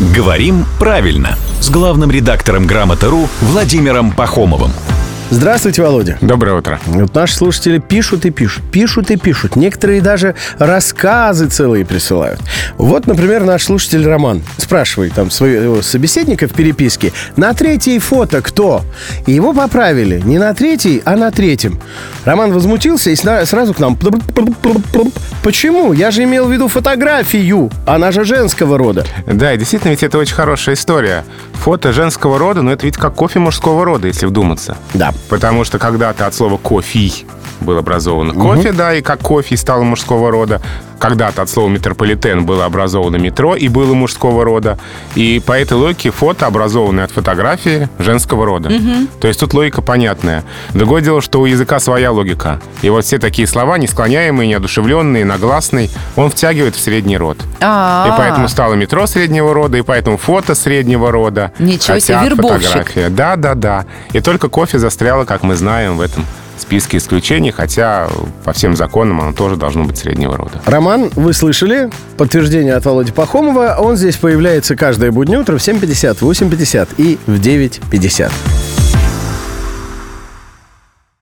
«Говорим правильно» с главным редактором «Грамоты.ру» Владимиром Пахомовым. Здравствуйте, Володя. Доброе утро. Вот наши слушатели пишут и пишут, пишут и пишут. Некоторые даже рассказы целые присылают. Вот, например, наш слушатель Роман спрашивает там своего собеседника в переписке, на третьей фото кто? И его поправили не на третьей, а на третьем. Роман возмутился и сразу к нам. Почему? Я же имел в виду фотографию. Она же женского рода. Да, и действительно, ведь это очень хорошая история. Фото женского рода, но это ведь как кофе мужского рода, если вдуматься. Да. Потому что когда-то от слова «кофе» был образован кофе, да, и как кофе стало мужского рода. Когда-то от слова «метрополитен» было образовано метро и было мужского рода. И по этой логике фото, образованное от фотографии, женского рода. То есть тут логика понятная. Другое дело, что у языка своя логика. И вот все такие слова, несклоняемые, неодушевленные, нагласный, он втягивает в средний род. А, И поэтому стало метро среднего рода, и поэтому фото среднего рода. Ничего себе, вербовщик. фотография. Да, да, да. И только кофе застряло, как мы знаем, в этом списке исключений, хотя по всем законам оно тоже должно быть среднего рода. Роман, вы слышали? Подтверждение от Володи Пахомова. Он здесь появляется каждое буднее утро в 7.50, в 8.50 и в 9.50.